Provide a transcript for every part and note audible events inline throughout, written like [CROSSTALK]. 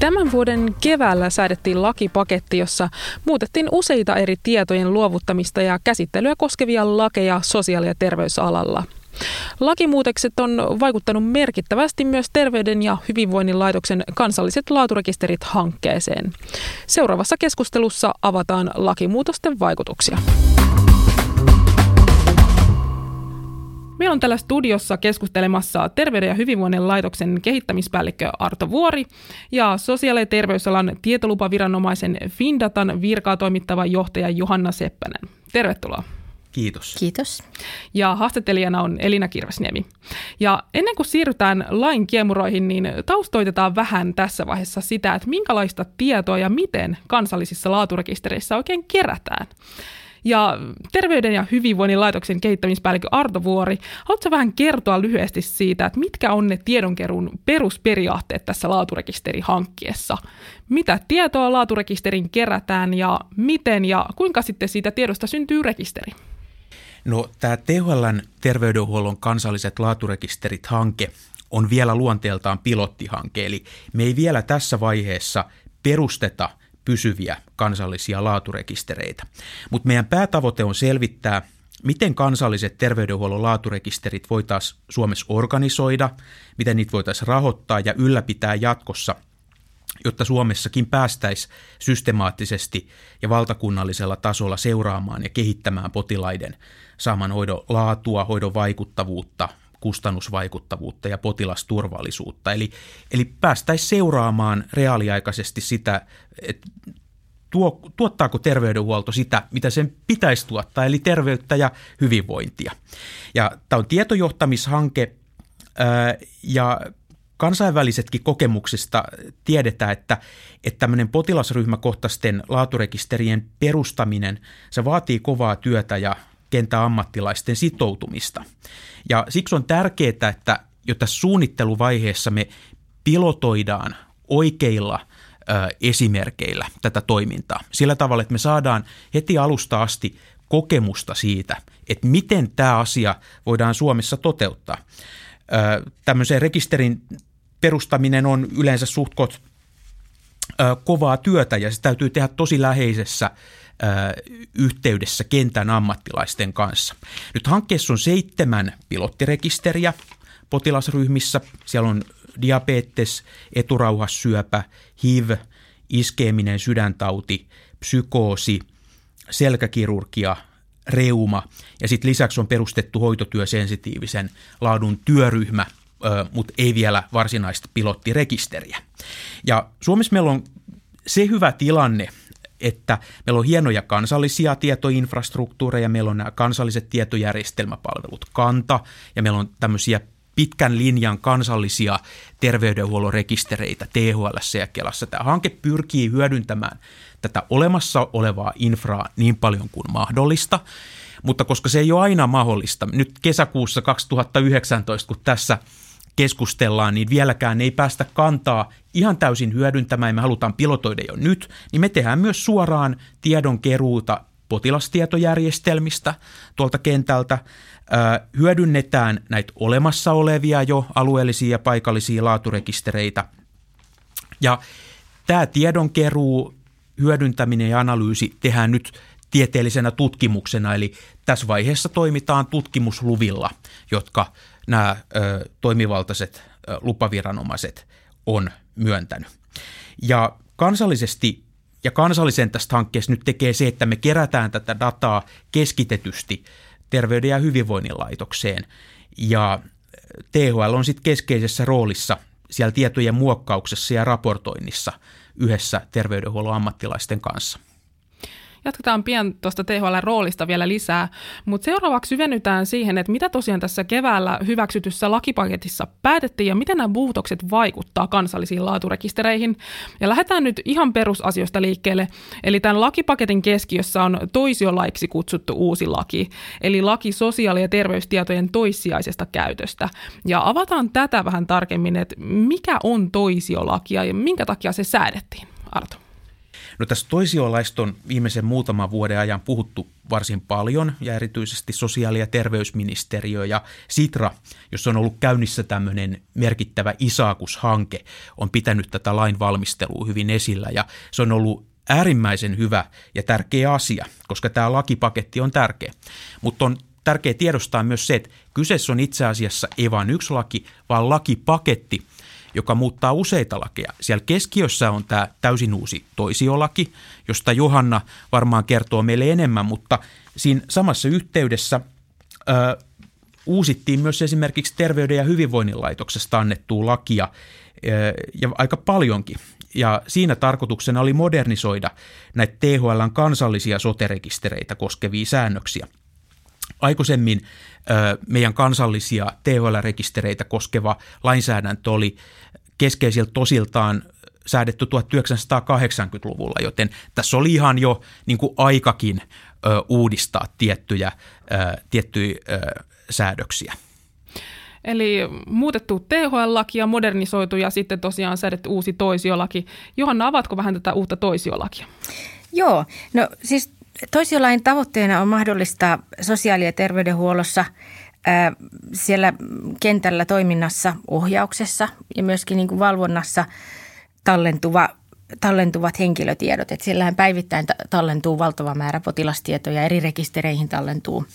Tämän vuoden keväällä säädettiin lakipaketti, jossa muutettiin useita eri tietojen luovuttamista ja käsittelyä koskevia lakeja sosiaali- ja terveysalalla. Lakimuutokset on vaikuttanut merkittävästi myös Terveyden ja hyvinvoinnin laitoksen kansalliset laaturekisterit hankkeeseen. Seuraavassa keskustelussa avataan lakimuutosten vaikutuksia. Meillä on täällä studiossa keskustelemassa Terveyden ja hyvinvoinnin laitoksen kehittämispäällikkö Arto Vuori ja sosiaali- ja terveysalan tietolupaviranomaisen Findatan virkaa toimittava johtaja Johanna Seppänen. Tervetuloa. Kiitos. Kiitos. Ja haastattelijana on Elina Kirvesniemi. Ja ennen kuin siirrytään lain kiemuroihin, niin taustoitetaan vähän tässä vaiheessa sitä, että minkälaista tietoa ja miten kansallisissa laaturekistereissä oikein kerätään. Ja Terveyden ja hyvinvoinnin laitoksen kehittämispäällikkö Arto Vuori, haluatko vähän kertoa lyhyesti siitä, että mitkä on ne tiedonkeruun perusperiaatteet tässä laaturekisterihankkeessa? Mitä tietoa laaturekisterin kerätään ja miten ja kuinka sitten siitä tiedosta syntyy rekisteri? No tämä THLn terveydenhuollon kansalliset laaturekisterit-hanke on vielä luonteeltaan pilottihanke, eli me ei vielä tässä vaiheessa perusteta pysyviä kansallisia laaturekistereitä. Mutta meidän päätavoite on selvittää, miten kansalliset terveydenhuollon laaturekisterit voitaisiin Suomessa organisoida, miten niitä voitaisiin rahoittaa ja ylläpitää jatkossa, jotta Suomessakin päästäisiin systemaattisesti ja valtakunnallisella tasolla seuraamaan ja kehittämään potilaiden saaman hoidon laatua, hoidon vaikuttavuutta, kustannusvaikuttavuutta ja potilasturvallisuutta. Eli, eli päästäisiin seuraamaan reaaliaikaisesti sitä, että tuo, tuottaako terveydenhuolto sitä, mitä sen pitäisi tuottaa, eli terveyttä ja hyvinvointia. Ja tämä on tietojohtamishanke ää, ja kansainvälisetkin kokemuksista tiedetään, että, että tämmöinen potilasryhmäkohtaisten laaturekisterien perustaminen, se vaatii kovaa työtä ja kenttäammattilaisten sitoutumista. Ja siksi on tärkeää, että jo tässä suunnitteluvaiheessa me pilotoidaan oikeilla ö, esimerkeillä tätä toimintaa. Sillä tavalla, että me saadaan heti alusta asti kokemusta siitä, että miten tämä asia voidaan Suomessa toteuttaa. Ö, tämmöisen rekisterin perustaminen on yleensä suhtkot kovaa työtä ja se täytyy tehdä tosi läheisessä yhteydessä kentän ammattilaisten kanssa. Nyt hankkeessa on seitsemän pilottirekisteriä potilasryhmissä. Siellä on diabetes, eturauhassyöpä, HIV, iskeeminen sydäntauti, psykoosi, selkäkirurgia, reuma ja sitten lisäksi on perustettu hoitotyösensitiivisen laadun työryhmä, mutta ei vielä varsinaista pilottirekisteriä. Ja Suomessa meillä on se hyvä tilanne, että meillä on hienoja kansallisia tietoinfrastruktuureja, meillä on kansalliset tietojärjestelmäpalvelut Kanta ja meillä on tämmöisiä pitkän linjan kansallisia terveydenhuollon rekistereitä THL ja Kelassa. Tämä hanke pyrkii hyödyntämään tätä olemassa olevaa infraa niin paljon kuin mahdollista, mutta koska se ei ole aina mahdollista, nyt kesäkuussa 2019, kun tässä – keskustellaan, niin vieläkään ei päästä kantaa ihan täysin hyödyntämään, me halutaan pilotoida jo nyt, niin me tehdään myös suoraan tiedonkeruuta potilastietojärjestelmistä tuolta kentältä, hyödynnetään näitä olemassa olevia jo alueellisia ja paikallisia laaturekistereitä. Ja tämä tiedonkeruu, hyödyntäminen ja analyysi tehdään nyt tieteellisenä tutkimuksena, eli tässä vaiheessa toimitaan tutkimusluvilla, jotka nämä toimivaltaiset lupaviranomaiset on myöntänyt. Ja kansallisesti ja kansallisen tästä hankkeesta nyt tekee se, että me kerätään tätä dataa keskitetysti Terveyden ja hyvinvoinnin laitokseen. Ja THL on sitten keskeisessä roolissa siellä tietojen muokkauksessa ja raportoinnissa yhdessä terveydenhuollon ammattilaisten kanssa. Jatketaan pian tuosta THL-roolista vielä lisää, mutta seuraavaksi syvennytään siihen, että mitä tosiaan tässä keväällä hyväksytyssä lakipaketissa päätettiin ja miten nämä muutokset vaikuttaa kansallisiin laaturekistereihin. Ja lähdetään nyt ihan perusasioista liikkeelle, eli tämän lakipaketin keskiössä on toisiolaiksi kutsuttu uusi laki, eli laki sosiaali- ja terveystietojen toissijaisesta käytöstä. Ja avataan tätä vähän tarkemmin, että mikä on toisiolaki ja minkä takia se säädettiin, Arto? No tässä toisiolaista on viimeisen muutaman vuoden ajan puhuttu varsin paljon ja erityisesti sosiaali- ja terveysministeriö ja Sitra, jossa on ollut käynnissä tämmöinen merkittävä Isaakus-hanke, on pitänyt tätä lain valmistelua hyvin esillä ja se on ollut äärimmäisen hyvä ja tärkeä asia, koska tämä lakipaketti on tärkeä. Mutta on tärkeää tiedostaa myös se, että kyseessä on itse asiassa ei vain yksi laki, vaan lakipaketti, joka muuttaa useita lakeja. Siellä keskiössä on tämä täysin uusi toisiolaki, josta Johanna varmaan kertoo meille enemmän, mutta siinä samassa yhteydessä ö, uusittiin myös esimerkiksi Terveyden ja hyvinvoinnin laitoksesta annettua lakia ö, ja aika paljonkin. Ja siinä tarkoituksena oli modernisoida näitä THLn kansallisia soterekistereitä koskevia säännöksiä. Aikaisemmin meidän kansallisia THL-rekistereitä koskeva lainsäädäntö oli keskeisiltä tosiltaan säädetty 1980-luvulla, joten tässä oli ihan jo niin kuin aikakin ö, uudistaa tiettyjä, ö, tiettyjä ö, säädöksiä. Eli muutettu THL-laki ja modernisoitu ja sitten tosiaan säädetty uusi toisiolaki. Johanna, avatko vähän tätä uutta toisiolakia? Joo, no siis toisiolain tavoitteena on mahdollistaa sosiaali- ja terveydenhuollossa siellä kentällä toiminnassa, ohjauksessa ja myöskin niin kuin valvonnassa tallentuva tallentuvat henkilötiedot. Että siellähän päivittäin tallentuu valtava määrä potilastietoja, eri rekistereihin tallentuu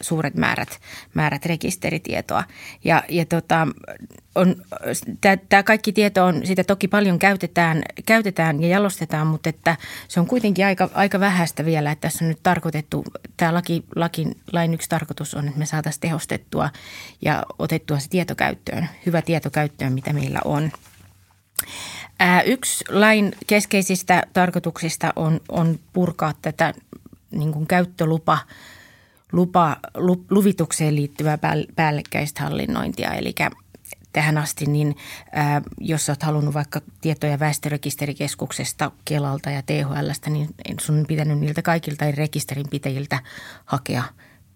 suuret määrät, määrät rekisteritietoa. Ja, ja tota, tämä kaikki tieto on, sitä toki paljon käytetään, käytetään ja jalostetaan, mutta että se on kuitenkin aika, aika vähäistä vielä, että tässä on nyt tarkoitettu, tämä laki, laki, lain yksi tarkoitus on, että me saataisiin tehostettua ja otettua se tietokäyttöön, hyvä tietokäyttöön, mitä meillä on. Yksi lain keskeisistä tarkoituksista on, on purkaa tätä niin kuin käyttölupa lupa, lu, luvitukseen liittyvää päällekkäistä hallinnointia. Eli tähän asti, niin ää, jos olet halunnut vaikka tietoja väestörekisterikeskuksesta, Kelalta ja THLstä, niin sun on pitänyt niiltä kaikilta rekisterinpitäjiltä hakea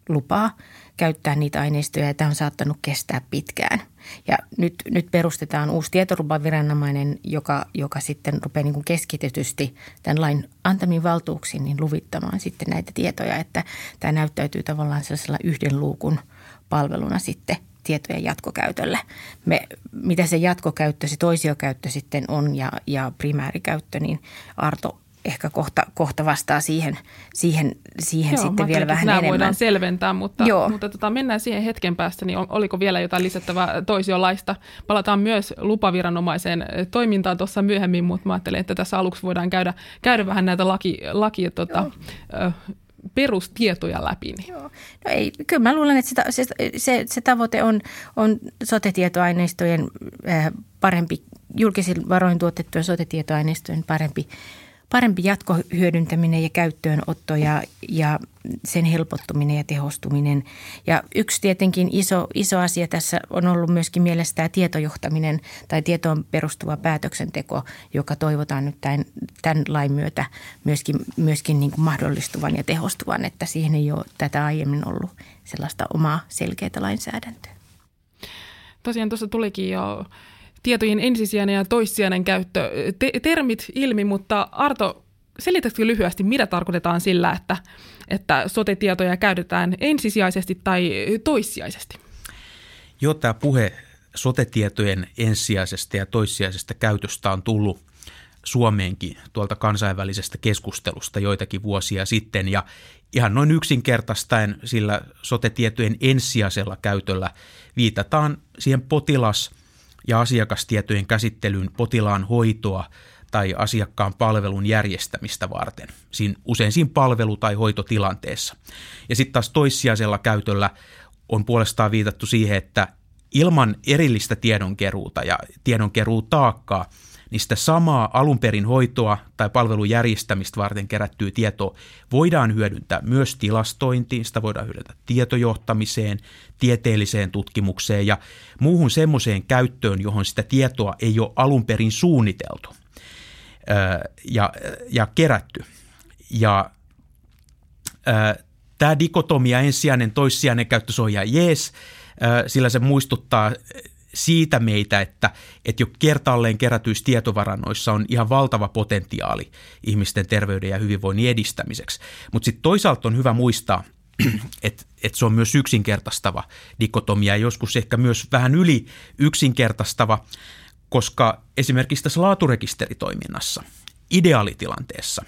lupaa käyttää niitä aineistoja ja tämä on saattanut kestää pitkään. Ja nyt, nyt perustetaan uusi tietolupaviranomainen, joka, joka sitten rupeaa niin kuin keskitetysti tämän lain antamiin valtuuksiin niin luvittamaan sitten näitä tietoja, että tämä näyttäytyy tavallaan sellaisella yhden luukun palveluna sitten tietojen jatkokäytölle. Me, mitä se jatkokäyttö, se toisiokäyttö sitten on ja, ja primäärikäyttö, niin Arto ehkä kohta, kohta vastaa siihen, siihen, siihen Joo, sitten vielä vähän nämä enemmän. voidaan selventää, mutta, Joo. mutta tota, mennään siihen hetken päästä, niin oliko vielä jotain lisättävää toisiolaista? Palataan myös lupaviranomaiseen toimintaan tuossa myöhemmin, mutta mä ajattelin, että tässä aluksi voidaan käydä, käydä vähän näitä laki, laki tota, perustietoja läpi. Niin. Joo. No ei, kyllä mä luulen, että se, se, se, se tavoite on, on sotetietoaineistojen parempi, julkisin varoin tuotettujen sotetietoaineistojen parempi parempi jatkohyödyntäminen ja käyttöönotto ja, ja sen helpottuminen ja tehostuminen. Ja yksi tietenkin iso, iso asia tässä on ollut myöskin mielestä tämä tietojohtaminen tai tietoon perustuva päätöksenteko, joka toivotaan nyt tämän, tämän lain myötä myöskin, myöskin niin kuin mahdollistuvan ja tehostuvan, että siihen ei ole tätä aiemmin ollut sellaista omaa selkeää lainsäädäntöä. Tosiaan tuossa tulikin jo tietojen ensisijainen ja toissijainen käyttö te- termit ilmi, mutta Arto, selitätkö lyhyesti, mitä tarkoitetaan sillä, että, että sotetietoja käytetään ensisijaisesti tai toissijaisesti? Joo, tämä puhe sotetietojen ensisijaisesta ja toissijaisesta käytöstä on tullut Suomeenkin tuolta kansainvälisestä keskustelusta joitakin vuosia sitten ja ihan noin yksinkertaistaen sillä sotetietojen ensisijaisella käytöllä viitataan siihen potilas- ja asiakastietojen käsittelyyn potilaan hoitoa tai asiakkaan palvelun järjestämistä varten, siinä, usein siinä palvelu- tai hoitotilanteessa. Ja sitten taas toissijaisella käytöllä on puolestaan viitattu siihen, että ilman erillistä tiedonkeruuta ja tiedonkeruu taakkaa – niin sitä samaa alunperin hoitoa tai palvelun järjestämistä varten kerättyä tietoa voidaan hyödyntää myös tilastointiin, sitä voidaan hyödyntää tietojohtamiseen, tieteelliseen tutkimukseen ja muuhun semmoiseen käyttöön, johon sitä tietoa ei ole alunperin suunniteltu ja, ja kerätty. Ja tämä dikotomia ensisijainen, toissijainen käyttö, se on ihan jees, sillä se muistuttaa siitä meitä, että, että jo kertaalleen kerätyissä tietovarannoissa on ihan valtava potentiaali ihmisten terveyden ja hyvinvoinnin edistämiseksi. Mutta sitten toisaalta on hyvä muistaa, [CLEARS THROAT] että, että se on myös yksinkertaistava dikotomia ja joskus ehkä myös vähän yli yksinkertaistava, koska esimerkiksi tässä laaturekisteritoiminnassa, ideaalitilanteessa,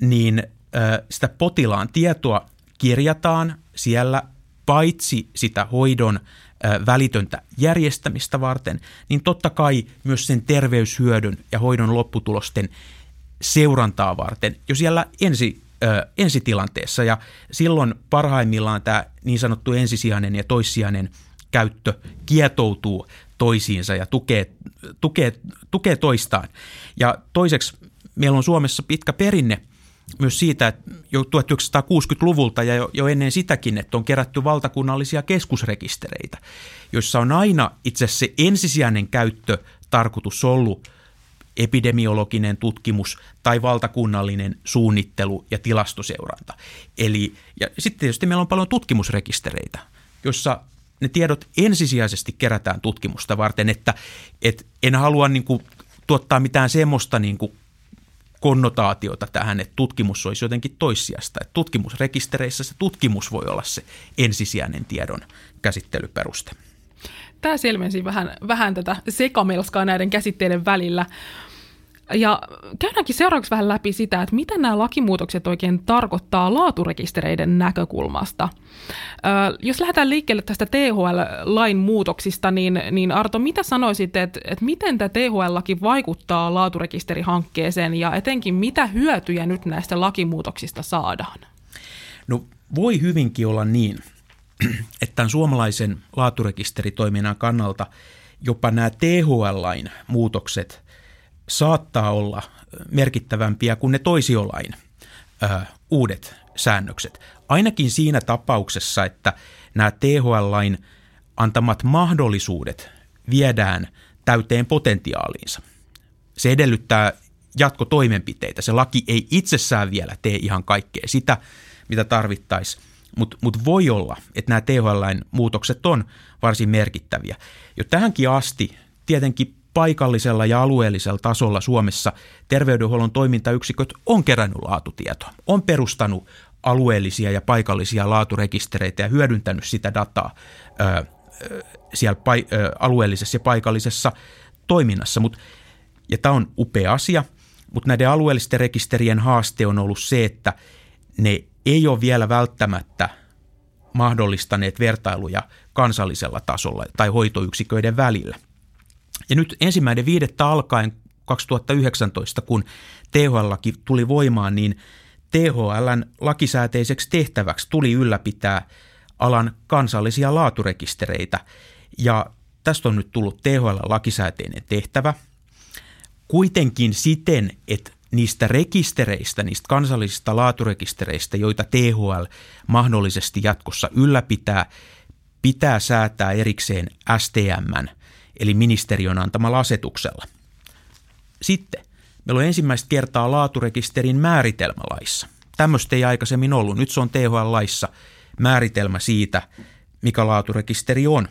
niin sitä potilaan tietoa kirjataan siellä paitsi sitä hoidon välitöntä järjestämistä varten, niin totta kai myös sen terveyshyödyn ja hoidon lopputulosten seurantaa varten jo siellä ensi, ö, ensitilanteessa. Ja silloin parhaimmillaan tämä niin sanottu ensisijainen ja toissijainen käyttö kietoutuu toisiinsa ja tukee, tukee, tukee toistaan. Ja toiseksi meillä on Suomessa pitkä perinne myös siitä, että jo 1960-luvulta ja jo, ennen sitäkin, että on kerätty valtakunnallisia keskusrekistereitä, joissa on aina itse asiassa se ensisijainen käyttö tarkoitus ollut epidemiologinen tutkimus tai valtakunnallinen suunnittelu ja tilastoseuranta. Eli, ja sitten tietysti meillä on paljon tutkimusrekistereitä, joissa ne tiedot ensisijaisesti kerätään tutkimusta varten, että, että en halua niin kuin, tuottaa mitään semmoista niin kuin konnotaatiota tähän, että tutkimus olisi jotenkin toissijasta. Että tutkimusrekistereissä se tutkimus voi olla se ensisijainen tiedon käsittelyperuste. Tämä selvensi vähän, vähän tätä sekamelskaa näiden käsitteiden välillä. Ja käydäänkin seuraavaksi vähän läpi sitä, että mitä nämä lakimuutokset oikein tarkoittaa laaturekistereiden näkökulmasta. Ö, jos lähdetään liikkeelle tästä THL-lain muutoksista, niin, niin Arto, mitä sanoisit, että, että miten tämä THL-laki vaikuttaa laaturekisterihankkeeseen ja etenkin mitä hyötyjä nyt näistä lakimuutoksista saadaan? No voi hyvinkin olla niin, [CLEARS THROAT] että tämän suomalaisen laaturekisteritoiminnan kannalta jopa nämä THL-lain muutokset – saattaa olla merkittävämpiä kuin ne toisiolain ö, uudet säännökset. Ainakin siinä tapauksessa, että nämä THL-lain antamat mahdollisuudet viedään täyteen potentiaaliinsa. Se edellyttää jatkotoimenpiteitä. Se laki ei itsessään vielä tee ihan kaikkea sitä, mitä tarvittaisiin, mutta mut voi olla, että nämä THL-lain muutokset on varsin merkittäviä. Jo tähänkin asti tietenkin paikallisella ja alueellisella tasolla Suomessa terveydenhuollon toimintayksiköt on kerännyt laatutietoa, on perustanut alueellisia ja paikallisia laaturekistereitä ja hyödyntänyt sitä dataa ö, siellä pai, ö, alueellisessa ja paikallisessa toiminnassa. Mut, ja tämä on upea asia, mutta näiden alueellisten rekisterien haaste on ollut se, että ne ei ole vielä välttämättä mahdollistaneet vertailuja kansallisella tasolla tai hoitoyksiköiden välillä – ja nyt ensimmäinen viidettä alkaen 2019, kun THL-laki tuli voimaan, niin THLn lakisääteiseksi tehtäväksi tuli ylläpitää alan kansallisia laaturekistereitä. Ja tästä on nyt tullut THL-lakisääteinen tehtävä. Kuitenkin siten, että niistä rekistereistä, niistä kansallisista laaturekistereistä, joita THL mahdollisesti jatkossa ylläpitää, pitää säätää erikseen STMn eli ministeriön antamalla asetuksella. Sitten meillä on ensimmäistä kertaa laaturekisterin määritelmälaissa. Tämmöistä ei aikaisemmin ollut. Nyt se on THL-laissa määritelmä siitä, mikä laaturekisteri on.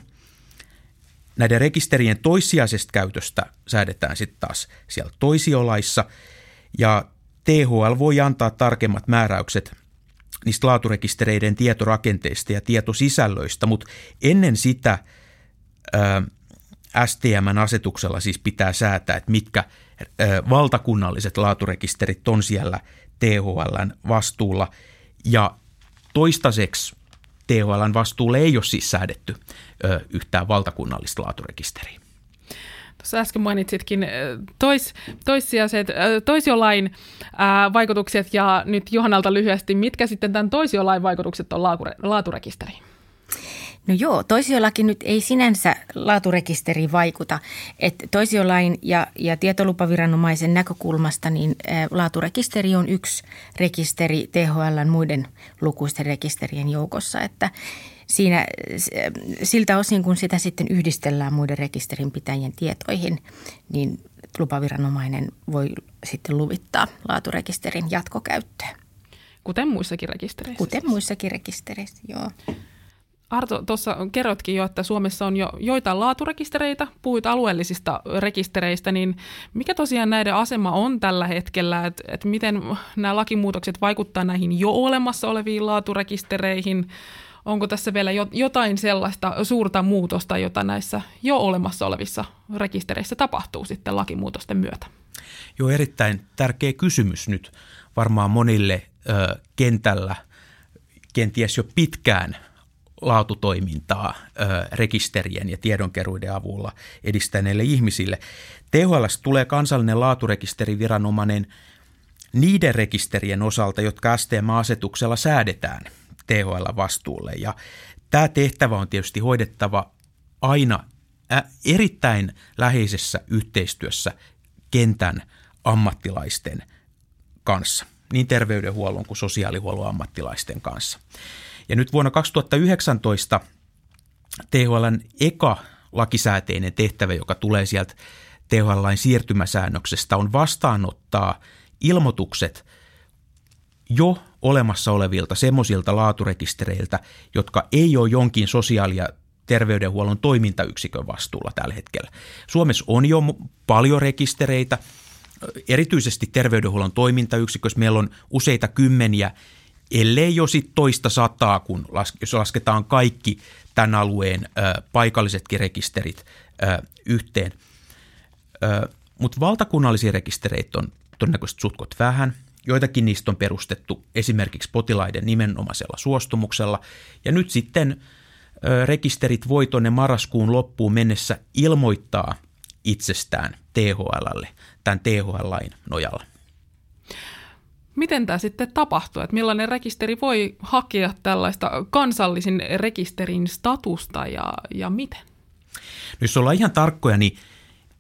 Näiden rekisterien toissijaisesta käytöstä säädetään sitten taas siellä toisiolaissa, ja THL voi antaa tarkemmat määräykset niistä laaturekistereiden tietorakenteista ja tietosisällöistä, mutta ennen sitä STMn asetuksella siis pitää säätää, että mitkä valtakunnalliset laaturekisterit on siellä THLn vastuulla. Ja toistaiseksi THLn vastuulle ei ole siis säädetty yhtään valtakunnallista laaturekisteriä. Tuossa äsken mainitsitkin tois, toissijaiset, toisiolain ää, vaikutukset ja nyt Johannalta lyhyesti, mitkä sitten tämän toisiolain vaikutukset on laaturekisteriin? No joo, toisiolakin nyt ei sinänsä laaturekisteriin vaikuta. että toisiolain ja, ja tietolupaviranomaisen näkökulmasta niin ä, laaturekisteri on yksi rekisteri THLn muiden lukuisten rekisterien joukossa, että siinä siltä osin, kun sitä sitten yhdistellään muiden rekisterinpitäjien tietoihin, niin lupaviranomainen voi sitten luvittaa laaturekisterin jatkokäyttöön. Kuten muissakin rekistereissä. Kuten muissakin rekistereissä, joo. Arto, tuossa kerrotkin jo, että Suomessa on jo joitain laaturekistereitä, puhuit alueellisista rekistereistä, niin mikä tosiaan näiden asema on tällä hetkellä, että et miten nämä lakimuutokset vaikuttaa näihin jo olemassa oleviin laaturekistereihin, onko tässä vielä jotain sellaista suurta muutosta, jota näissä jo olemassa olevissa rekistereissä tapahtuu sitten lakimuutosten myötä? Joo, erittäin tärkeä kysymys nyt varmaan monille ö, kentällä kenties jo pitkään laatutoimintaa rekisterien ja tiedonkeruiden avulla edistäneille ihmisille. THL tulee kansallinen laaturekisteriviranomainen niiden rekisterien osalta, jotka STM-asetuksella säädetään THL vastuulle. Ja tämä tehtävä on tietysti hoidettava aina erittäin läheisessä yhteistyössä kentän ammattilaisten kanssa, niin terveydenhuollon kuin sosiaalihuollon ammattilaisten kanssa. Ja nyt vuonna 2019 THLn eka lakisääteinen tehtävä, joka tulee sieltä THL-lain siirtymäsäännöksestä, on vastaanottaa ilmoitukset jo olemassa olevilta semmoisilta laaturekistereiltä, jotka ei ole jonkin sosiaali- ja terveydenhuollon toimintayksikön vastuulla tällä hetkellä. Suomessa on jo paljon rekistereitä, erityisesti terveydenhuollon toimintayksikössä meillä on useita kymmeniä, ellei jo sit toista sataa, kun las, jos lasketaan kaikki tämän alueen ö, paikallisetkin rekisterit ö, yhteen. Mutta valtakunnallisia rekistereitä on todennäköisesti sutkot vähän. Joitakin niistä on perustettu esimerkiksi potilaiden nimenomaisella suostumuksella. Ja nyt sitten ö, rekisterit voi tuonne marraskuun loppuun mennessä ilmoittaa itsestään THLlle tämän THL-lain nojalla. Miten tämä sitten tapahtuu? Että millainen rekisteri voi hakea tällaista kansallisen rekisterin statusta ja, ja miten? No jos ollaan ihan tarkkoja, niin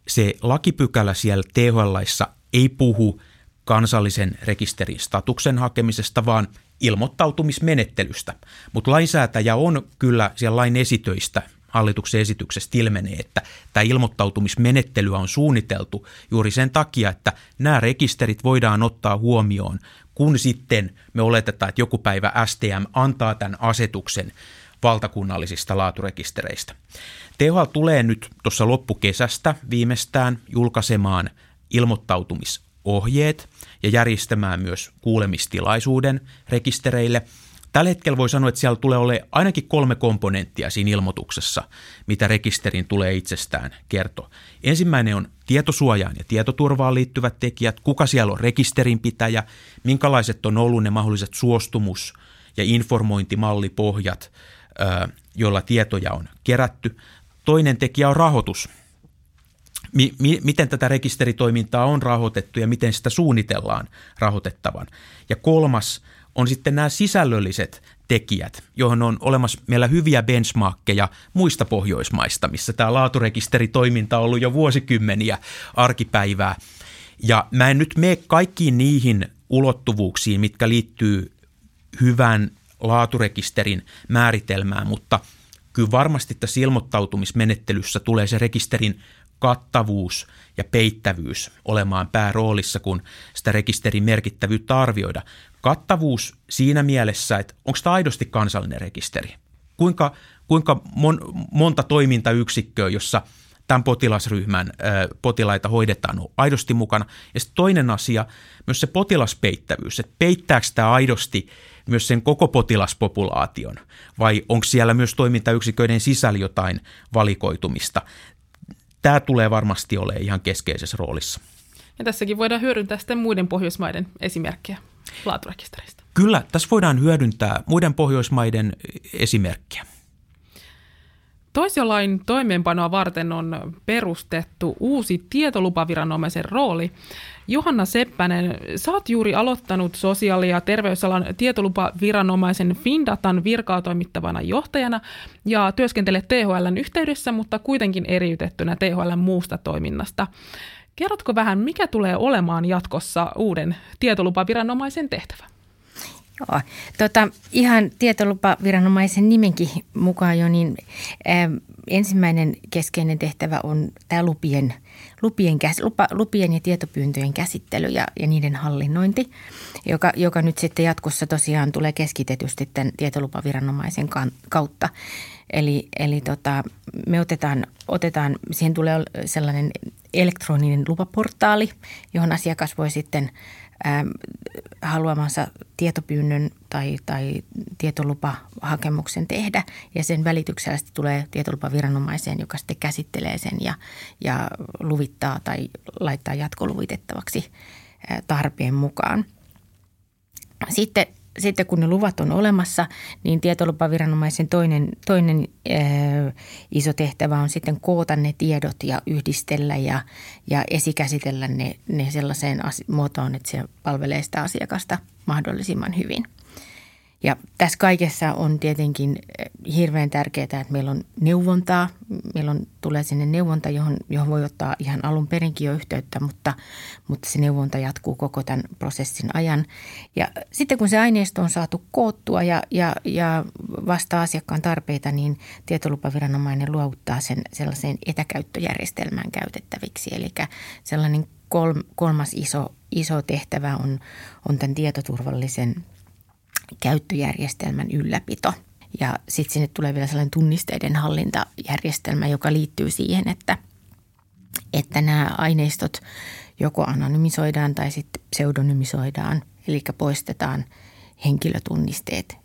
se lakipykälä siellä THL-laissa ei puhu kansallisen rekisterin statuksen hakemisesta, vaan ilmoittautumismenettelystä. Mutta lainsäätäjä on kyllä siellä lain esitöistä hallituksen esityksestä ilmenee, että tämä ilmoittautumismenettelyä on suunniteltu juuri sen takia, että nämä rekisterit voidaan ottaa huomioon, kun sitten me oletetaan, että joku päivä STM antaa tämän asetuksen valtakunnallisista laaturekistereistä. THL tulee nyt tuossa loppukesästä viimeistään julkaisemaan ilmoittautumisohjeet ja järjestämään myös kuulemistilaisuuden rekistereille – Tällä hetkellä voi sanoa, että siellä tulee olemaan ainakin kolme komponenttia siinä ilmoituksessa, mitä rekisterin tulee itsestään kertoa. Ensimmäinen on tietosuojaan ja tietoturvaan liittyvät tekijät, kuka siellä on rekisterinpitäjä, minkälaiset on ollut ne mahdolliset suostumus- ja informointimallipohjat, joilla tietoja on kerätty. Toinen tekijä on rahoitus. miten tätä rekisteritoimintaa on rahoitettu ja miten sitä suunnitellaan rahoitettavan. Ja kolmas – on sitten nämä sisällölliset tekijät, johon on olemassa meillä hyviä benchmarkkeja muista Pohjoismaista, missä tämä laaturekisteritoiminta on ollut jo vuosikymmeniä arkipäivää. Ja mä en nyt mene kaikkiin niihin ulottuvuuksiin, mitkä liittyy hyvän laaturekisterin määritelmään, mutta kyllä varmasti tässä ilmoittautumismenettelyssä tulee se rekisterin kattavuus ja peittävyys olemaan pääroolissa, kun sitä rekisterin merkittävyyttä arvioida. Kattavuus siinä mielessä, että onko tämä aidosti kansallinen rekisteri? Kuinka, kuinka mon, monta toimintayksikköä, jossa tämän potilasryhmän ö, potilaita hoidetaan, on aidosti mukana. Ja sitten toinen asia, myös se potilaspeittävyys, että peittääkö tämä aidosti myös sen koko potilaspopulaation, vai onko siellä myös toimintayksiköiden sisällä jotain valikoitumista tämä tulee varmasti olemaan ihan keskeisessä roolissa. Ja tässäkin voidaan hyödyntää sitten muiden Pohjoismaiden esimerkkejä laaturekisteristä. Kyllä, tässä voidaan hyödyntää muiden Pohjoismaiden esimerkkiä. Toisiolain toimeenpanoa varten on perustettu uusi tietolupaviranomaisen rooli. Johanna Seppänen, oot juuri aloittanut sosiaali- ja terveysalan tietolupaviranomaisen Findatan virkaa toimittavana johtajana ja työskentelet THLn yhteydessä, mutta kuitenkin eriytettynä THLn muusta toiminnasta. Kerrotko vähän, mikä tulee olemaan jatkossa uuden tietolupaviranomaisen tehtävä? Joo. Tota, ihan tietolupaviranomaisen nimenkin mukaan jo, niin ä, ensimmäinen keskeinen tehtävä on tämä lupien, lupien, lupa, lupien ja tietopyyntöjen käsittely ja, ja niiden hallinnointi, joka, joka nyt sitten jatkossa tosiaan tulee keskitetysti tämän tietolupaviranomaisen kautta. Eli, eli tota, me otetaan, otetaan, siihen tulee sellainen elektroninen lupaportaali, johon asiakas voi sitten haluamansa tietopyynnön tai, tai tietolupahakemuksen tehdä. Ja sen välityksellä sitten tulee tietolupaviranomaiseen, joka sitten käsittelee sen ja, ja luvittaa tai laittaa jatkoluvitettavaksi tarpeen mukaan. Sitten sitten kun ne luvat on olemassa, niin tietolupaviranomaisen toinen, toinen ää, iso tehtävä on sitten koota ne tiedot ja yhdistellä ja, ja esikäsitellä ne, ne sellaiseen muotoon, että se palvelee sitä asiakasta mahdollisimman hyvin – ja tässä kaikessa on tietenkin eh, hirveän tärkeää, että meillä on neuvontaa. Meillä on, tulee sinne neuvonta, johon, johon voi ottaa ihan alun perinkin jo yhteyttä, mutta, mutta se neuvonta jatkuu koko tämän prosessin ajan. Ja sitten kun se aineisto on saatu koottua ja, ja, ja vastaa asiakkaan tarpeita, niin tietolupaviranomainen luovuttaa sen sellaiseen etäkäyttöjärjestelmään käytettäviksi. Eli sellainen kolmas iso, iso tehtävä on, on tämän tietoturvallisen – käyttöjärjestelmän ylläpito. Ja sitten sinne tulee vielä sellainen tunnisteiden hallintajärjestelmä, joka liittyy siihen, että, että nämä aineistot joko anonymisoidaan tai sitten pseudonymisoidaan, eli poistetaan henkilötunnisteet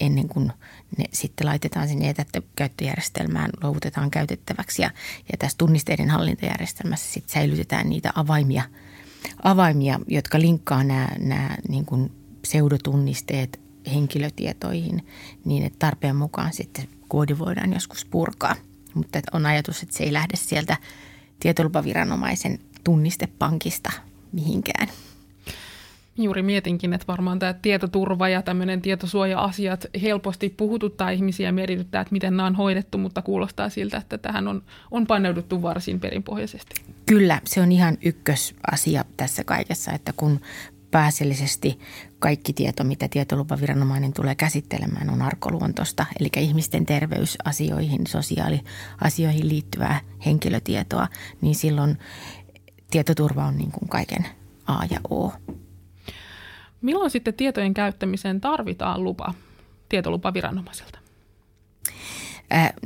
ennen kuin ne sitten laitetaan sinne etäkäyttöjärjestelmään, luovutetaan käytettäväksi. Ja, ja tässä tunnisteiden hallintajärjestelmässä sitten säilytetään niitä avaimia, avaimia jotka linkkaa nämä, nämä niin kuin pseudotunnisteet henkilötietoihin niin, että tarpeen mukaan sitten koodi voidaan joskus purkaa. Mutta on ajatus, että se ei lähde sieltä tietolupaviranomaisen tunnistepankista mihinkään. Juuri mietinkin, että varmaan tämä tietoturva ja tämmöinen tietosuoja-asiat helposti puhututtaa ihmisiä ja mietityttää, että miten nämä on hoidettu, mutta kuulostaa siltä, että tähän on, on paneuduttu varsin perinpohjaisesti. Kyllä, se on ihan ykkösasia tässä kaikessa, että kun pääasiallisesti kaikki tieto, mitä tietolupaviranomainen tulee käsittelemään, on arkoluontosta, eli ihmisten terveysasioihin, sosiaaliasioihin liittyvää henkilötietoa, niin silloin tietoturva on niin kuin kaiken A ja O. Milloin sitten tietojen käyttämiseen tarvitaan lupa tietolupaviranomaiselta?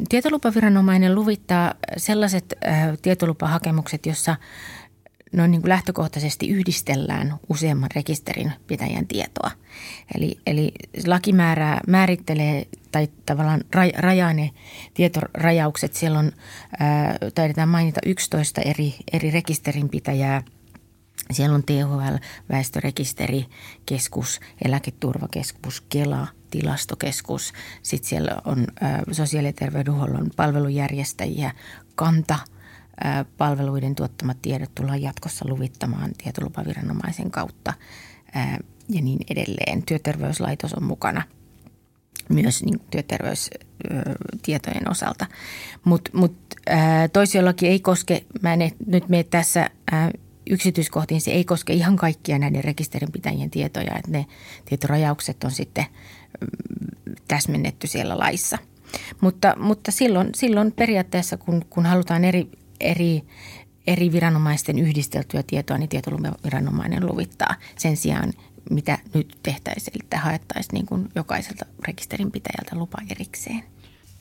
Tietolupaviranomainen luvittaa sellaiset tietolupahakemukset, jossa noin niin kuin lähtökohtaisesti yhdistellään useamman rekisterin pitäjän tietoa. Eli, eli lakimäärää määrittelee tai tavallaan rajaa ne tietorajaukset. Siellä on, ää, taidetaan mainita 11 eri, eri rekisterinpitäjää. Siellä on THL, väestörekisterikeskus, eläketurvakeskus, Kela, tilastokeskus. Sitten siellä on sosiaali- ja terveydenhuollon palvelujärjestäjiä, Kanta – palveluiden tuottamat tiedot tullaan jatkossa luvittamaan tietolupaviranomaisen kautta ja niin edelleen. Työterveyslaitos on mukana myös niin työterveystietojen osalta. Mutta mut, toisiolaki ei koske, mä en nyt mene tässä yksityiskohtiin, se ei koske ihan kaikkia näiden rekisterinpitäjien tietoja, että ne tietorajaukset on sitten mm, täsmennetty siellä laissa. Mutta, mutta silloin, silloin periaatteessa, kun, kun halutaan eri, eri, eri viranomaisten yhdisteltyä tietoa, niin tietolupaviranomainen luvittaa sen sijaan, mitä nyt tehtäisiin, että haettaisiin niin kuin jokaiselta rekisterinpitäjältä lupa erikseen.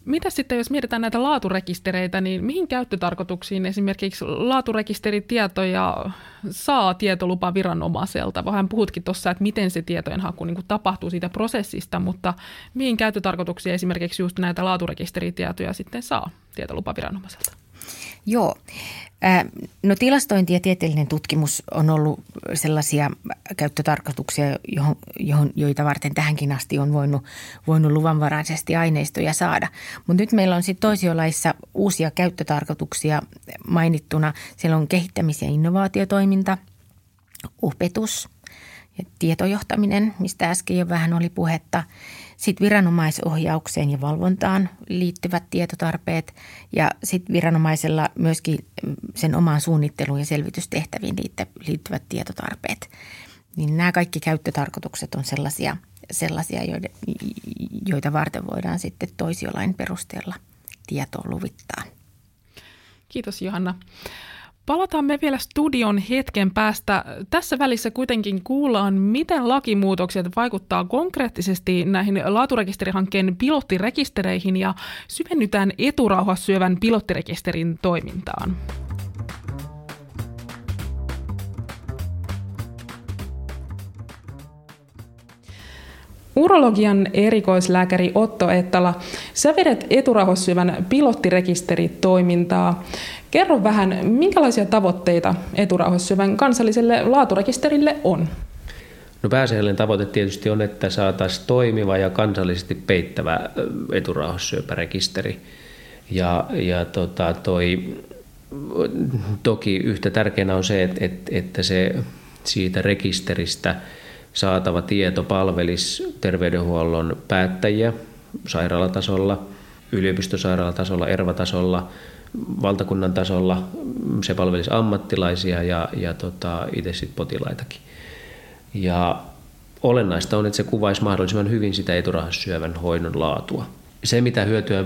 Mitä sitten, jos mietitään näitä laaturekistereitä, niin mihin käyttötarkoituksiin esimerkiksi laaturekisteritietoja saa tietolupa viranomaiselta? Vähän puhutkin tuossa, että miten se tietojen haku niin tapahtuu siitä prosessista, mutta mihin käyttötarkoituksiin esimerkiksi just näitä laaturekisteritietoja sitten saa tietolupa viranomaiselta? Joo. No tilastointi ja tieteellinen tutkimus on ollut sellaisia käyttötarkoituksia, johon, johon, joita varten tähänkin asti on voinut, voinut luvanvaraisesti aineistoja saada. Mutta nyt meillä on sitten toisiolaissa uusia käyttötarkoituksia mainittuna. Siellä on kehittämis- ja innovaatiotoiminta, opetus ja tietojohtaminen, mistä äsken jo vähän oli puhetta – sitten viranomaisohjaukseen ja valvontaan liittyvät tietotarpeet ja sitten viranomaisella myöskin sen omaan suunnitteluun ja selvitystehtäviin liittyvät tietotarpeet. Niin nämä kaikki käyttötarkoitukset on sellaisia, sellaisia, joita varten voidaan sitten toisiolain perusteella tietoa luvittaa. Kiitos Johanna. Palataan me vielä studion hetken päästä. Tässä välissä kuitenkin kuullaan, miten lakimuutokset vaikuttaa konkreettisesti näihin laaturekisterihankkeen pilottirekistereihin ja syvennytään eturauhassyövän pilottirekisterin toimintaan. Urologian erikoislääkäri Otto Ettala, sä vedet eturauhassyövän pilottirekisteritoimintaa. Kerro vähän, minkälaisia tavoitteita eturauhassyövän kansalliselle laaturekisterille on? No pääasiallinen tavoite tietysti on, että saataisiin toimiva ja kansallisesti peittävä eturauhassyöpärekisteri. Ja, ja tota, toi, toki yhtä tärkeänä on se, että, että se siitä rekisteristä – saatava tieto palvelisi terveydenhuollon päättäjiä sairaalatasolla, yliopistosairaalatasolla, ervatasolla, valtakunnan tasolla. Se palvelisi ammattilaisia ja, ja tota, itse sitten potilaitakin. Ja olennaista on, että se kuvaisi mahdollisimman hyvin sitä eturahassyövän hoidon laatua. Se, mitä hyötyä,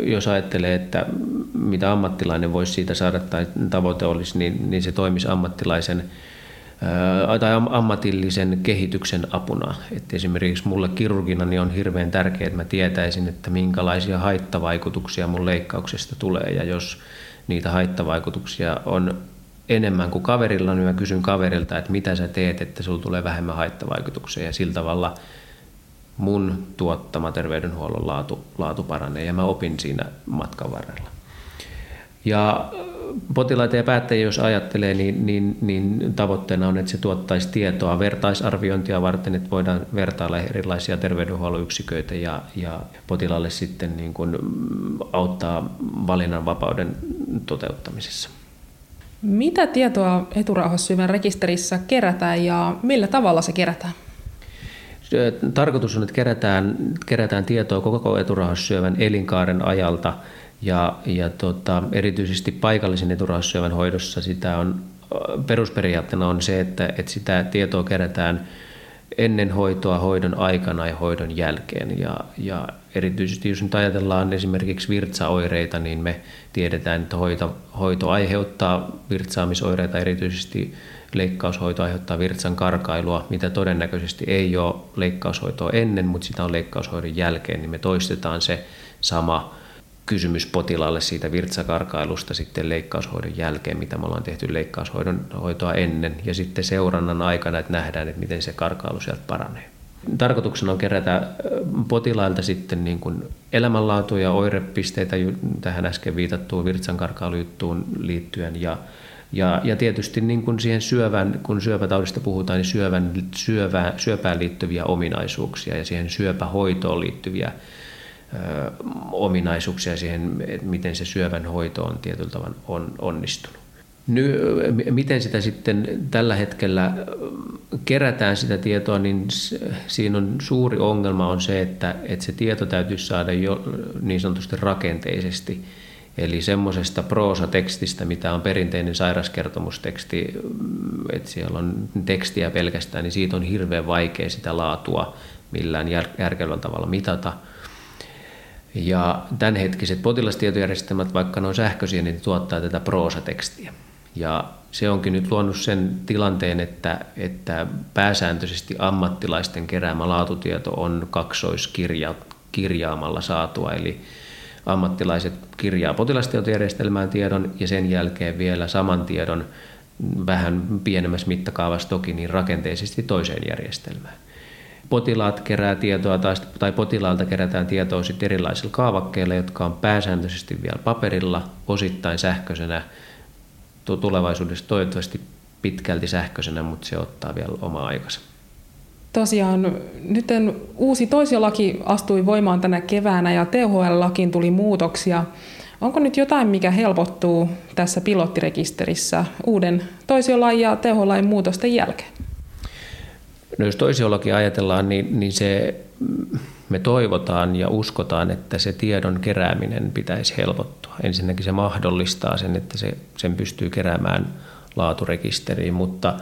jos ajattelee, että mitä ammattilainen voisi siitä saada tai tavoite olisi, niin, niin se toimisi ammattilaisen tai ammatillisen kehityksen apuna. Et esimerkiksi mulle kirurgina niin on hirveän tärkeää, että mä tietäisin, että minkälaisia haittavaikutuksia mun leikkauksesta tulee. Ja jos niitä haittavaikutuksia on enemmän kuin kaverilla, niin mä kysyn kaverilta, että mitä sä teet, että sulla tulee vähemmän haittavaikutuksia. Ja sillä tavalla mun tuottama terveydenhuollon laatu, laatu paranee ja mä opin siinä matkan varrella. Ja potilaita ja päättäjiä, jos ajattelee, niin, niin, niin tavoitteena on, että se tuottaisi tietoa vertaisarviointia varten, että voidaan vertailla erilaisia terveydenhuollon yksiköitä ja, ja potilaalle sitten niin kuin auttaa valinnanvapauden toteuttamisessa. Mitä tietoa eturauhassyövän rekisterissä kerätään ja millä tavalla se kerätään? Tarkoitus on, että kerätään, kerätään tietoa koko eturauhassyövän elinkaaren ajalta – ja, ja tota, erityisesti paikallisen eturauhassyövän hoidossa sitä on, perusperiaatteena on se, että, että sitä tietoa kerätään ennen hoitoa, hoidon aikana ja hoidon jälkeen. Ja, ja erityisesti jos nyt ajatellaan esimerkiksi virtsaoireita, niin me tiedetään, että hoito, hoito aiheuttaa virtsaamisoireita, erityisesti leikkaushoito aiheuttaa virtsan karkailua, mitä todennäköisesti ei ole leikkaushoitoa ennen, mutta sitä on leikkaushoidon jälkeen, niin me toistetaan se sama kysymys potilaalle siitä virtsakarkailusta sitten leikkaushoidon jälkeen, mitä me ollaan tehty leikkaushoidon hoitoa ennen, ja sitten seurannan aikana, että nähdään, että miten se karkailu sieltä paranee. Tarkoituksena on kerätä potilailta sitten niin kuin elämänlaatu- ja oirepisteitä tähän äsken viitattuun virtsankarkailujuttuun liittyen, ja ja, ja tietysti niin kuin siihen syövän, kun syöpätaudista puhutaan, niin syövän, syövään, syöpään liittyviä ominaisuuksia ja siihen syöpähoitoon liittyviä ominaisuuksia siihen, että miten se syövän hoito on tietyllä tavalla on onnistunut. Nyt, miten sitä sitten tällä hetkellä kerätään sitä tietoa, niin siinä on suuri ongelma on se, että, että se tieto täytyy saada jo niin sanotusti rakenteisesti. Eli semmoisesta proosatekstistä, mitä on perinteinen sairaskertomusteksti, että siellä on tekstiä pelkästään, niin siitä on hirveän vaikea sitä laatua millään järkevällä tavalla mitata – ja tämänhetkiset potilastietojärjestelmät, vaikka ne on sähköisiä, niin tuottaa tätä proosatekstiä. Ja se onkin nyt luonut sen tilanteen, että, että pääsääntöisesti ammattilaisten keräämä laatutieto on kaksoiskirjaamalla saatua, eli ammattilaiset kirjaa potilastietojärjestelmään tiedon ja sen jälkeen vielä saman tiedon vähän pienemmässä mittakaavassa toki niin rakenteisesti toiseen järjestelmään potilaat kerää tietoa tai, tai potilaalta kerätään tietoa sitten erilaisilla kaavakkeilla, jotka on pääsääntöisesti vielä paperilla, osittain sähköisenä, tulevaisuudessa toivottavasti pitkälti sähköisenä, mutta se ottaa vielä oma aikansa. Tosiaan nyt uusi toisiolaki astui voimaan tänä keväänä ja THL-lakiin tuli muutoksia. Onko nyt jotain, mikä helpottuu tässä pilottirekisterissä uuden toisiolain ja THL-lain muutosten jälkeen? No jos toisiolakin ajatellaan, niin, niin se, me toivotaan ja uskotaan, että se tiedon kerääminen pitäisi helpottua. Ensinnäkin se mahdollistaa sen, että se, sen pystyy keräämään laaturekisteriin, mutta,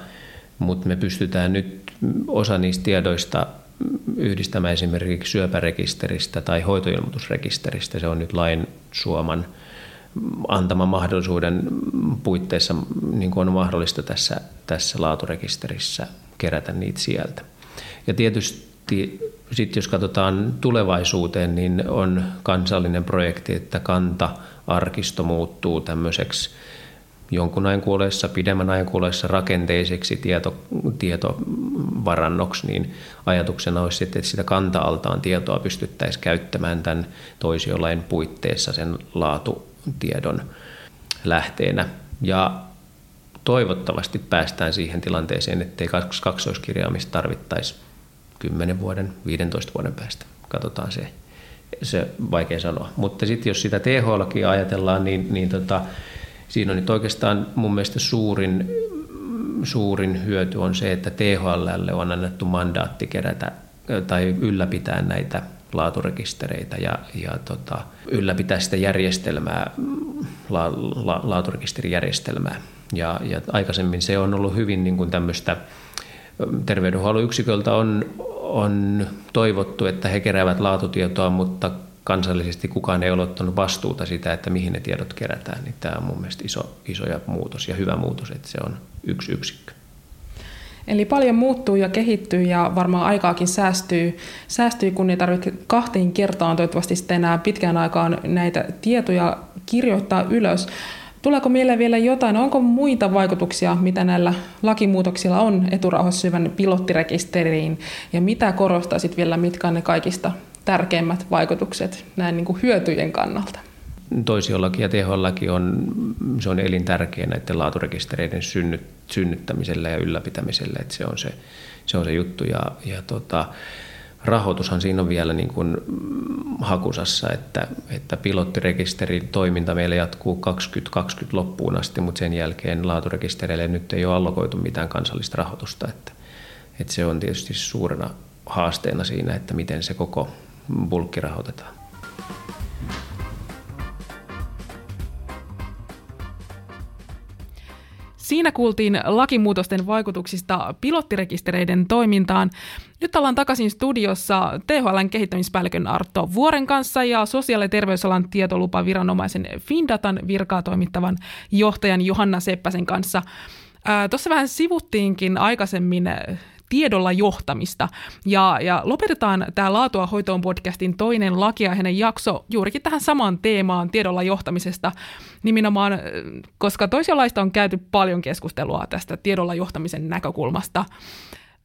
mutta me pystytään nyt osa niistä tiedoista yhdistämään esimerkiksi syöpärekisteristä tai hoitoilmoitusrekisteristä. Se on nyt lain suoman antama mahdollisuuden puitteissa, niin kuin on mahdollista tässä, tässä laaturekisterissä kerätä niitä sieltä. Ja tietysti sitten jos katsotaan tulevaisuuteen, niin on kansallinen projekti, että kanta-arkisto muuttuu tämmöiseksi jonkun ajan kuolleessa, pidemmän ajan kuolleessa rakenteiseksi tieto, tietovarannoksi, niin ajatuksena olisi sitten, että sitä kanta-altaan tietoa pystyttäisiin käyttämään tämän toisiolain puitteissa sen laatutiedon lähteenä. Ja toivottavasti päästään siihen tilanteeseen, ettei kaksoiskirjaamista tarvittaisi 10 vuoden, 15 vuoden päästä. Katsotaan se, se vaikea sanoa. Mutta sitten jos sitä THLkin ajatellaan, niin, niin tota, siinä on nyt oikeastaan mun mielestä suurin, suurin hyöty on se, että THLlle on annettu mandaatti kerätä tai ylläpitää näitä laaturekistereitä ja, ja tota, ylläpitää sitä järjestelmää, la, la, laaturekisterijärjestelmää. Ja, ja aikaisemmin se on ollut hyvin niin kuin tämmöistä, terveydenhuollon yksiköltä on, on toivottu, että he keräävät laatutietoa, mutta kansallisesti kukaan ei ole ottanut vastuuta sitä, että mihin ne tiedot kerätään, niin tämä on mun mielestä iso, iso ja muutos ja hyvä muutos, että se on yksi yksikkö. Eli paljon muuttuu ja kehittyy ja varmaan aikaakin säästyy, säästyy kun ei tarvitse kahteen kertaan toivottavasti sitten enää pitkään aikaan näitä tietoja kirjoittaa ylös. Tuleeko mieleen vielä jotain? Onko muita vaikutuksia, mitä näillä lakimuutoksilla on eturauhassyövän pilottirekisteriin? Ja mitä korostaisit vielä, mitkä on ne kaikista tärkeimmät vaikutukset näin niin kuin hyötyjen kannalta? Toisiolaki ja THLaki on, se on elintärkeä näiden laaturekistereiden synnyt, synnyttämisellä ja ylläpitämisellä, että se on se, se, on se juttu. Ja, ja tota, rahoitushan siinä on vielä niin kuin hakusassa, että, että pilottirekisterin toiminta meillä jatkuu 2020 loppuun asti, mutta sen jälkeen laaturekistereille nyt ei ole allokoitu mitään kansallista rahoitusta. Että, että se on tietysti suurena haasteena siinä, että miten se koko bulkki rahoitetaan. Siinä kuultiin lakimuutosten vaikutuksista pilottirekistereiden toimintaan. Nyt ollaan takaisin studiossa THLn kehittämispäällikön Arto Vuoren kanssa ja sosiaali- ja terveysalan tietolupaviranomaisen Findatan virkaa toimittavan johtajan Johanna Seppäsen kanssa. Tuossa vähän sivuttiinkin aikaisemmin tiedolla johtamista. Ja, ja lopetetaan tämä Laatua hoitoon podcastin toinen lakiaiheinen jakso juurikin tähän samaan teemaan tiedolla johtamisesta. Nimenomaan, koska toisenlaista on käyty paljon keskustelua tästä tiedolla johtamisen näkökulmasta.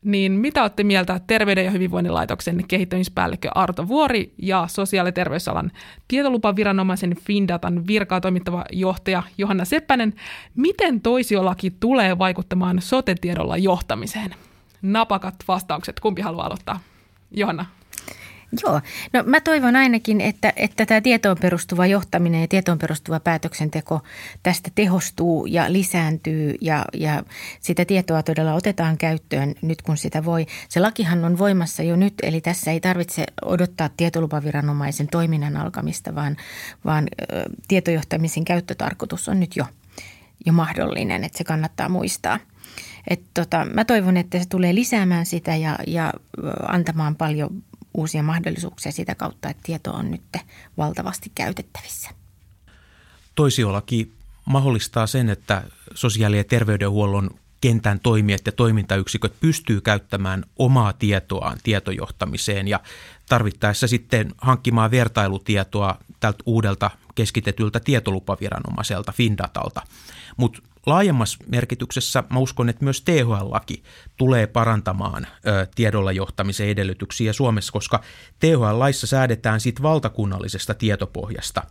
Niin mitä olette mieltä Terveyden ja hyvinvoinnin laitoksen kehittämispäällikkö Arto Vuori ja sosiaali- ja terveysalan tietolupaviranomaisen Findatan virkaa toimittava johtaja Johanna Seppänen, miten toisiolaki tulee vaikuttamaan sote-tiedolla johtamiseen? Napakat vastaukset. Kumpi haluaa aloittaa? Johanna. Joo, no mä toivon ainakin, että, että tämä tietoon perustuva johtaminen ja tietoon perustuva päätöksenteko tästä tehostuu ja lisääntyy ja, ja sitä tietoa todella otetaan käyttöön nyt kun sitä voi. Se lakihan on voimassa jo nyt, eli tässä ei tarvitse odottaa tietolupaviranomaisen toiminnan alkamista, vaan, vaan tietojohtamisen käyttötarkoitus on nyt jo, jo mahdollinen, että se kannattaa muistaa – et tota, mä toivon, että se tulee lisäämään sitä ja, ja antamaan paljon uusia mahdollisuuksia sitä kautta, että tieto on nyt valtavasti käytettävissä. Toisiolaki mahdollistaa sen, että sosiaali- ja terveydenhuollon kentän toimijat ja toimintayksiköt pystyy käyttämään omaa tietoaan tietojohtamiseen ja tarvittaessa sitten hankkimaan vertailutietoa tältä uudelta keskitetyltä tietolupaviranomaiselta Findatalta. Mutta laajemmassa merkityksessä mä uskon, että myös THL-laki tulee parantamaan ö, tiedolla johtamisen edellytyksiä Suomessa, koska THL-laissa säädetään siitä valtakunnallisesta tietopohjasta,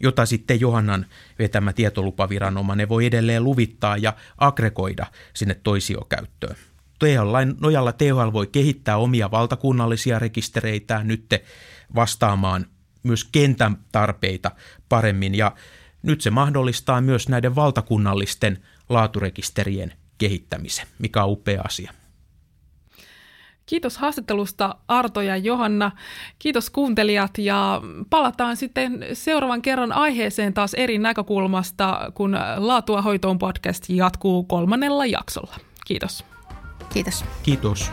jota sitten Johannan vetämä tietolupaviranomainen voi edelleen luvittaa ja aggregoida sinne toisiokäyttöön. THL-lain nojalla THL voi kehittää omia valtakunnallisia rekistereitään nyt vastaamaan myös kentän tarpeita paremmin ja nyt se mahdollistaa myös näiden valtakunnallisten laaturekisterien kehittämisen, mikä on upea asia. Kiitos haastattelusta Arto ja Johanna. Kiitos kuuntelijat ja palataan sitten seuraavan kerran aiheeseen taas eri näkökulmasta, kun Laatua hoitoon podcast jatkuu kolmannella jaksolla. Kiitos. Kiitos. Kiitos.